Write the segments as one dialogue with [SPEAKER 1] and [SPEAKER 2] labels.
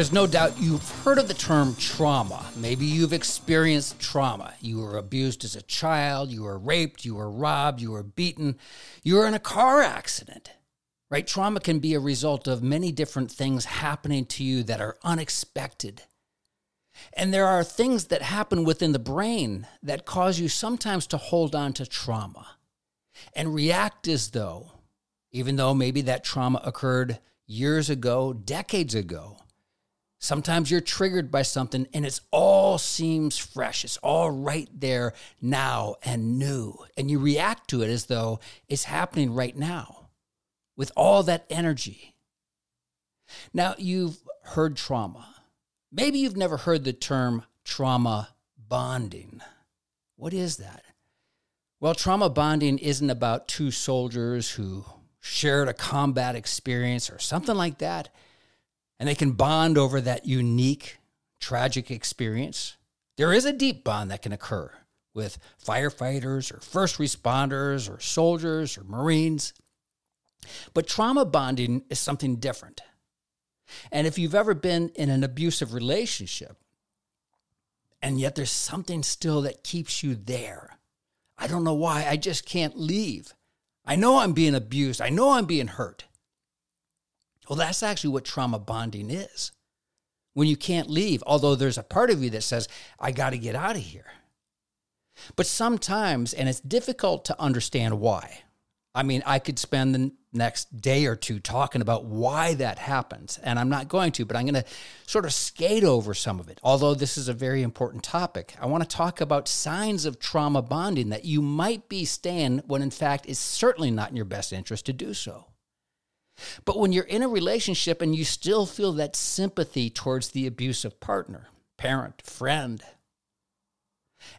[SPEAKER 1] There's no doubt you've heard of the term trauma. Maybe you've experienced trauma. You were abused as a child, you were raped, you were robbed, you were beaten, you were in a car accident. Right? Trauma can be a result of many different things happening to you that are unexpected. And there are things that happen within the brain that cause you sometimes to hold on to trauma and react as though, even though maybe that trauma occurred years ago, decades ago, Sometimes you're triggered by something and it all seems fresh. It's all right there now and new. And you react to it as though it's happening right now with all that energy. Now, you've heard trauma. Maybe you've never heard the term trauma bonding. What is that? Well, trauma bonding isn't about two soldiers who shared a combat experience or something like that and they can bond over that unique, tragic experience. There is a deep bond that can occur with firefighters or first responders or soldiers or Marines. But trauma bonding is something different. And if you've ever been in an abusive relationship, and yet there's something still that keeps you there, I don't know why, I just can't leave. I know I'm being abused, I know I'm being hurt. Well, that's actually what trauma bonding is. When you can't leave, although there's a part of you that says, I got to get out of here. But sometimes, and it's difficult to understand why. I mean, I could spend the next day or two talking about why that happens, and I'm not going to, but I'm going to sort of skate over some of it. Although this is a very important topic, I want to talk about signs of trauma bonding that you might be staying when in fact it's certainly not in your best interest to do so. But when you're in a relationship and you still feel that sympathy towards the abusive partner, parent, friend,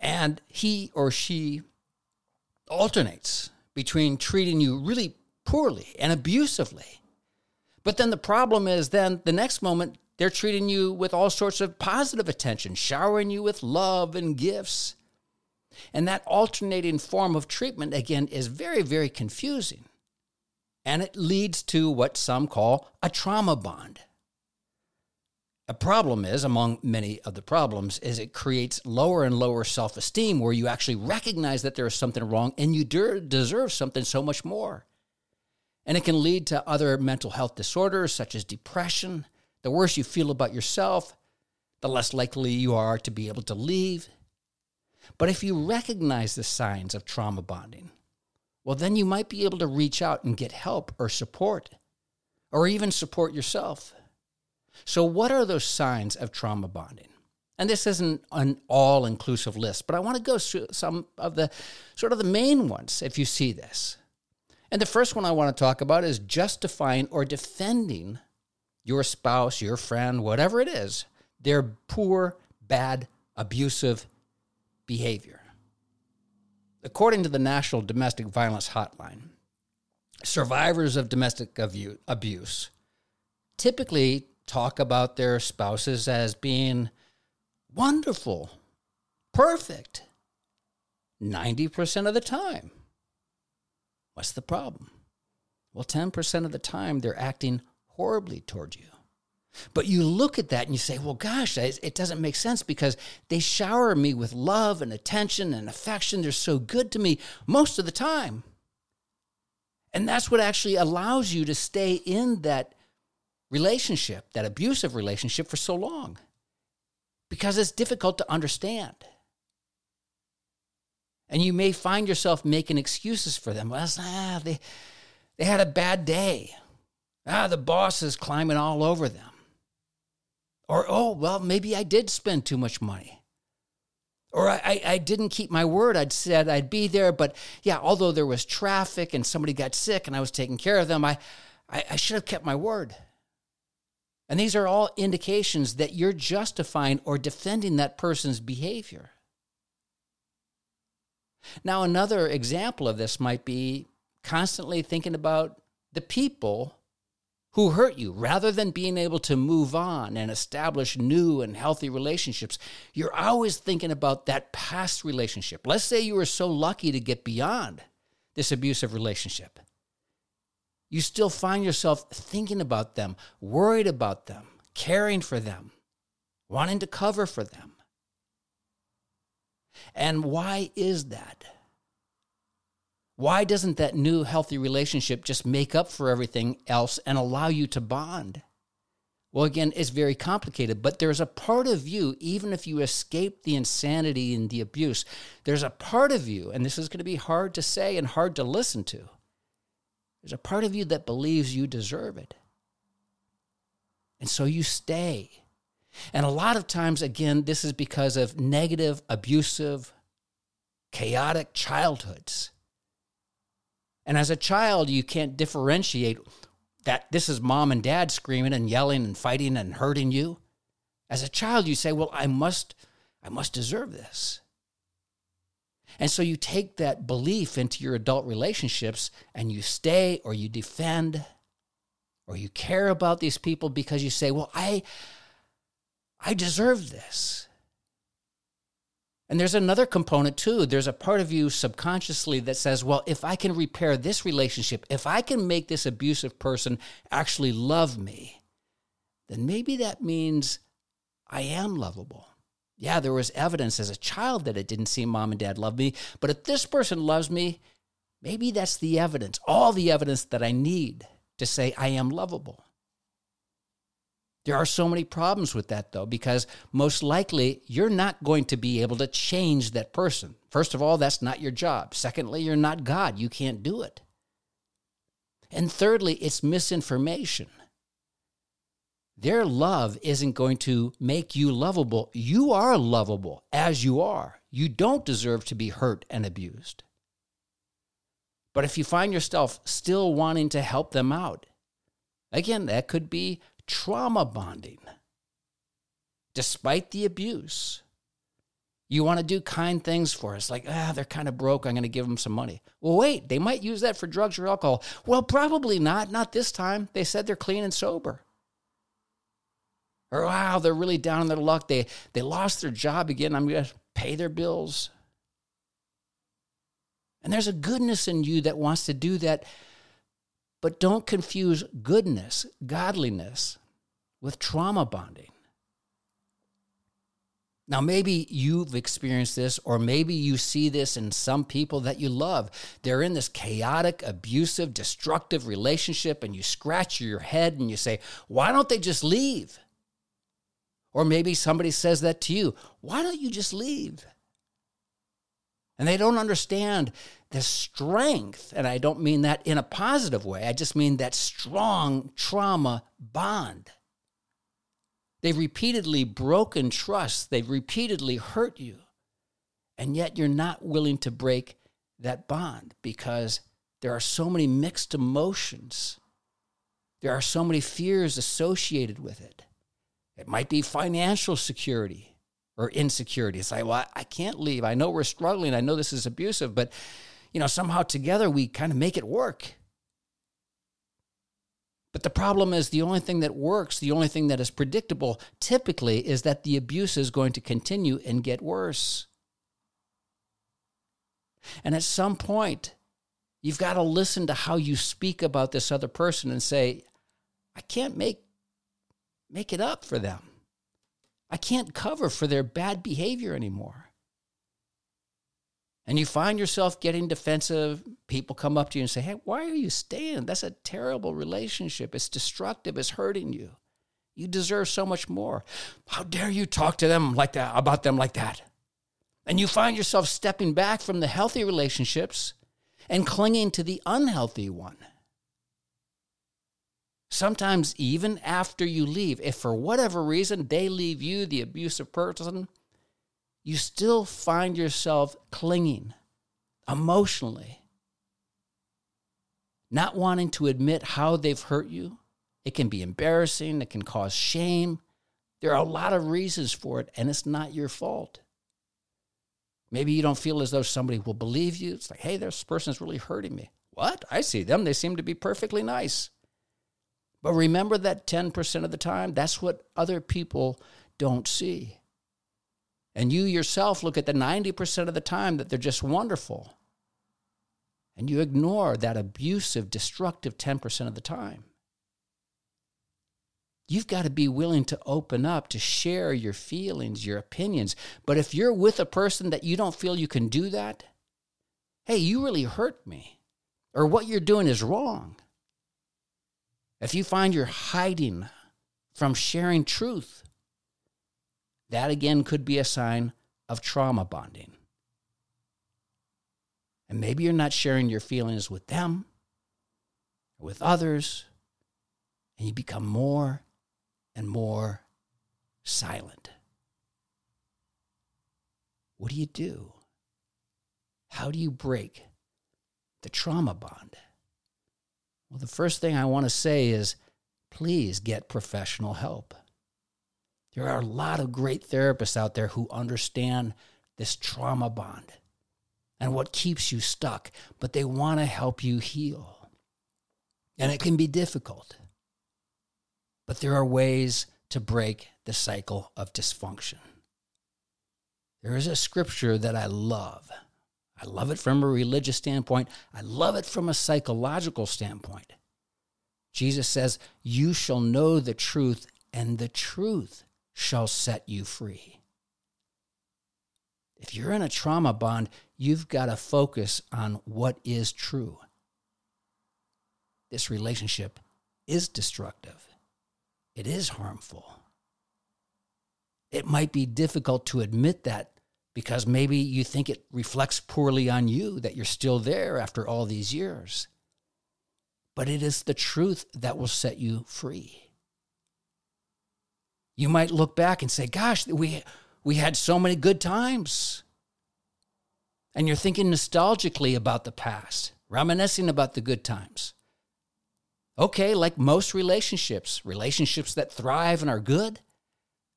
[SPEAKER 1] and he or she alternates between treating you really poorly and abusively. But then the problem is, then the next moment, they're treating you with all sorts of positive attention, showering you with love and gifts. And that alternating form of treatment, again, is very, very confusing and it leads to what some call a trauma bond. A problem is, among many of the problems, is it creates lower and lower self esteem where you actually recognize that there is something wrong and you deserve something so much more. And it can lead to other mental health disorders such as depression. The worse you feel about yourself, the less likely you are to be able to leave. But if you recognize the signs of trauma bonding, well, then you might be able to reach out and get help or support, or even support yourself. So, what are those signs of trauma bonding? And this isn't an all inclusive list, but I want to go through some of the sort of the main ones if you see this. And the first one I want to talk about is justifying or defending your spouse, your friend, whatever it is, their poor, bad, abusive behavior. According to the National Domestic Violence Hotline, survivors of domestic abuse typically talk about their spouses as being wonderful, perfect, 90% of the time. What's the problem? Well, 10% of the time, they're acting horribly toward you. But you look at that and you say, well, gosh, it doesn't make sense because they shower me with love and attention and affection. They're so good to me most of the time. And that's what actually allows you to stay in that relationship, that abusive relationship, for so long because it's difficult to understand. And you may find yourself making excuses for them. Well, ah, they, they had a bad day. Ah, the boss is climbing all over them. Or, oh, well, maybe I did spend too much money. Or I, I didn't keep my word. I'd said I'd be there, but yeah, although there was traffic and somebody got sick and I was taking care of them, I, I, I should have kept my word. And these are all indications that you're justifying or defending that person's behavior. Now, another example of this might be constantly thinking about the people who hurt you rather than being able to move on and establish new and healthy relationships. You're always thinking about that past relationship. Let's say you were so lucky to get beyond this abusive relationship. You still find yourself thinking about them, worried about them, caring for them, wanting to cover for them. And why is that? Why doesn't that new healthy relationship just make up for everything else and allow you to bond? Well, again, it's very complicated, but there's a part of you, even if you escape the insanity and the abuse, there's a part of you, and this is going to be hard to say and hard to listen to. There's a part of you that believes you deserve it. And so you stay. And a lot of times, again, this is because of negative, abusive, chaotic childhoods. And as a child, you can't differentiate that this is mom and dad screaming and yelling and fighting and hurting you. As a child, you say, Well, I must, I must deserve this. And so you take that belief into your adult relationships and you stay or you defend or you care about these people because you say, Well, I I deserve this. And there's another component too. There's a part of you subconsciously that says, well, if I can repair this relationship, if I can make this abusive person actually love me, then maybe that means I am lovable. Yeah, there was evidence as a child that it didn't seem mom and dad love me, but if this person loves me, maybe that's the evidence, all the evidence that I need to say I am lovable. There are so many problems with that, though, because most likely you're not going to be able to change that person. First of all, that's not your job. Secondly, you're not God. You can't do it. And thirdly, it's misinformation. Their love isn't going to make you lovable. You are lovable as you are. You don't deserve to be hurt and abused. But if you find yourself still wanting to help them out, again, that could be trauma bonding. Despite the abuse, you want to do kind things for us, like, ah, they're kind of broke. I'm going to give them some money. Well, wait, they might use that for drugs or alcohol. Well, probably not. Not this time. They said they're clean and sober. Or, wow, they're really down in their luck. They, they lost their job again. I'm going to pay their bills. And there's a goodness in you that wants to do that but don't confuse goodness, godliness, with trauma bonding. Now, maybe you've experienced this, or maybe you see this in some people that you love. They're in this chaotic, abusive, destructive relationship, and you scratch your head and you say, Why don't they just leave? Or maybe somebody says that to you, Why don't you just leave? And they don't understand the strength, and I don't mean that in a positive way, I just mean that strong trauma bond. They've repeatedly broken trust, they've repeatedly hurt you, and yet you're not willing to break that bond because there are so many mixed emotions. There are so many fears associated with it. It might be financial security or insecurity. It's like, well, I can't leave. I know we're struggling. I know this is abusive, but you know, somehow together we kind of make it work. But the problem is the only thing that works, the only thing that is predictable typically is that the abuse is going to continue and get worse. And at some point, you've got to listen to how you speak about this other person and say, I can't make make it up for them. I can't cover for their bad behavior anymore. And you find yourself getting defensive. People come up to you and say, Hey, why are you staying? That's a terrible relationship. It's destructive. It's hurting you. You deserve so much more. How dare you talk to them like that, about them like that? And you find yourself stepping back from the healthy relationships and clinging to the unhealthy one. Sometimes, even after you leave, if for whatever reason they leave you, the abusive person, you still find yourself clinging emotionally, not wanting to admit how they've hurt you. It can be embarrassing, it can cause shame. There are a lot of reasons for it, and it's not your fault. Maybe you don't feel as though somebody will believe you. It's like, hey, this person is really hurting me. What? I see them. They seem to be perfectly nice. But remember that 10% of the time, that's what other people don't see. And you yourself look at the 90% of the time that they're just wonderful. And you ignore that abusive, destructive 10% of the time. You've got to be willing to open up, to share your feelings, your opinions. But if you're with a person that you don't feel you can do that, hey, you really hurt me, or what you're doing is wrong. If you find you're hiding from sharing truth, that again could be a sign of trauma bonding. And maybe you're not sharing your feelings with them or with others, and you become more and more silent. What do you do? How do you break the trauma bond? Well, the first thing I want to say is please get professional help. There are a lot of great therapists out there who understand this trauma bond and what keeps you stuck, but they want to help you heal. And it can be difficult, but there are ways to break the cycle of dysfunction. There is a scripture that I love. I love it from a religious standpoint. I love it from a psychological standpoint. Jesus says, You shall know the truth, and the truth shall set you free. If you're in a trauma bond, you've got to focus on what is true. This relationship is destructive, it is harmful. It might be difficult to admit that because maybe you think it reflects poorly on you that you're still there after all these years. But it is the truth that will set you free. You might look back and say, Gosh, we, we had so many good times. And you're thinking nostalgically about the past, reminiscing about the good times. Okay, like most relationships, relationships that thrive and are good,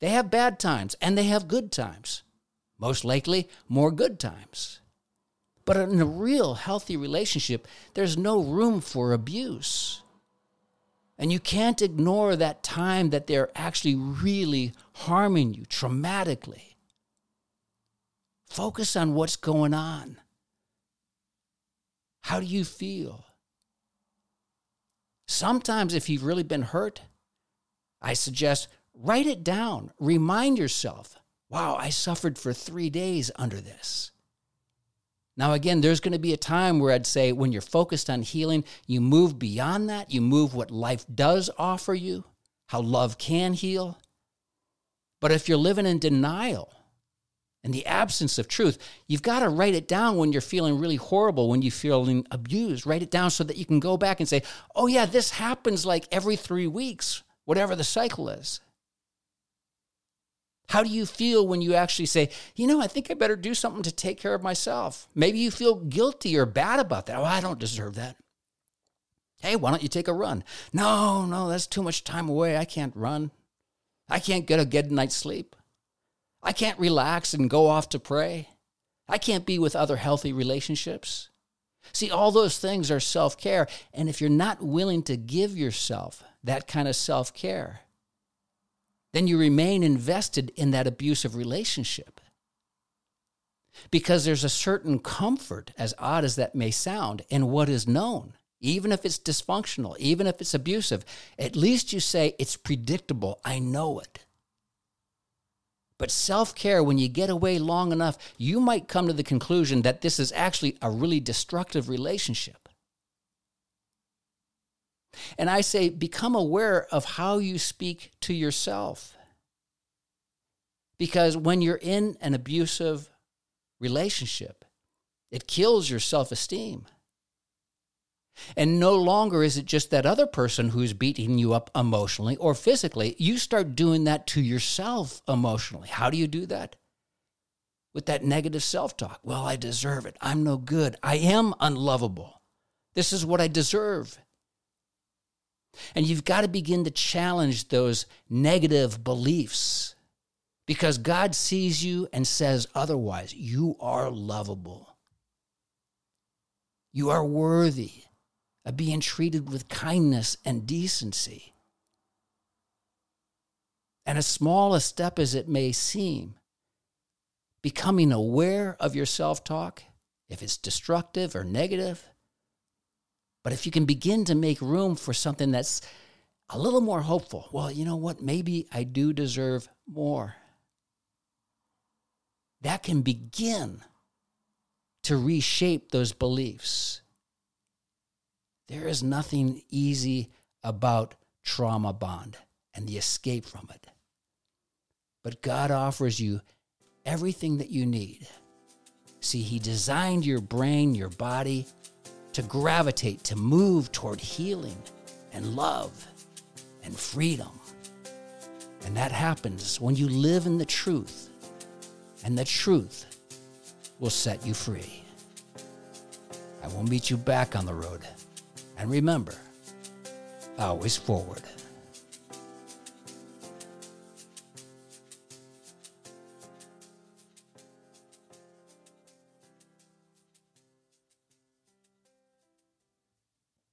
[SPEAKER 1] they have bad times and they have good times. Most likely, more good times. But in a real healthy relationship, there's no room for abuse. And you can't ignore that time that they're actually really harming you traumatically. Focus on what's going on. How do you feel? Sometimes, if you've really been hurt, I suggest write it down. Remind yourself wow, I suffered for three days under this. Now, again, there's going to be a time where I'd say when you're focused on healing, you move beyond that. You move what life does offer you, how love can heal. But if you're living in denial and the absence of truth, you've got to write it down when you're feeling really horrible, when you're feeling abused. Write it down so that you can go back and say, oh, yeah, this happens like every three weeks, whatever the cycle is. How do you feel when you actually say, you know, I think I better do something to take care of myself? Maybe you feel guilty or bad about that. Oh, I don't deserve that. Hey, why don't you take a run? No, no, that's too much time away. I can't run. I can't get a good night's sleep. I can't relax and go off to pray. I can't be with other healthy relationships. See, all those things are self care. And if you're not willing to give yourself that kind of self care, then you remain invested in that abusive relationship. Because there's a certain comfort, as odd as that may sound, in what is known. Even if it's dysfunctional, even if it's abusive, at least you say it's predictable. I know it. But self care, when you get away long enough, you might come to the conclusion that this is actually a really destructive relationship. And I say, become aware of how you speak to yourself. Because when you're in an abusive relationship, it kills your self esteem. And no longer is it just that other person who's beating you up emotionally or physically. You start doing that to yourself emotionally. How do you do that? With that negative self talk. Well, I deserve it. I'm no good. I am unlovable. This is what I deserve. And you've got to begin to challenge those negative beliefs because God sees you and says otherwise. You are lovable. You are worthy of being treated with kindness and decency. And as small a step as it may seem, becoming aware of your self talk, if it's destructive or negative, but if you can begin to make room for something that's a little more hopeful. Well, you know what? Maybe I do deserve more. That can begin to reshape those beliefs. There is nothing easy about trauma bond and the escape from it. But God offers you everything that you need. See, He designed your brain, your body to gravitate, to move toward healing and love and freedom. And that happens when you live in the truth, and the truth will set you free. I will meet you back on the road. And remember, always forward.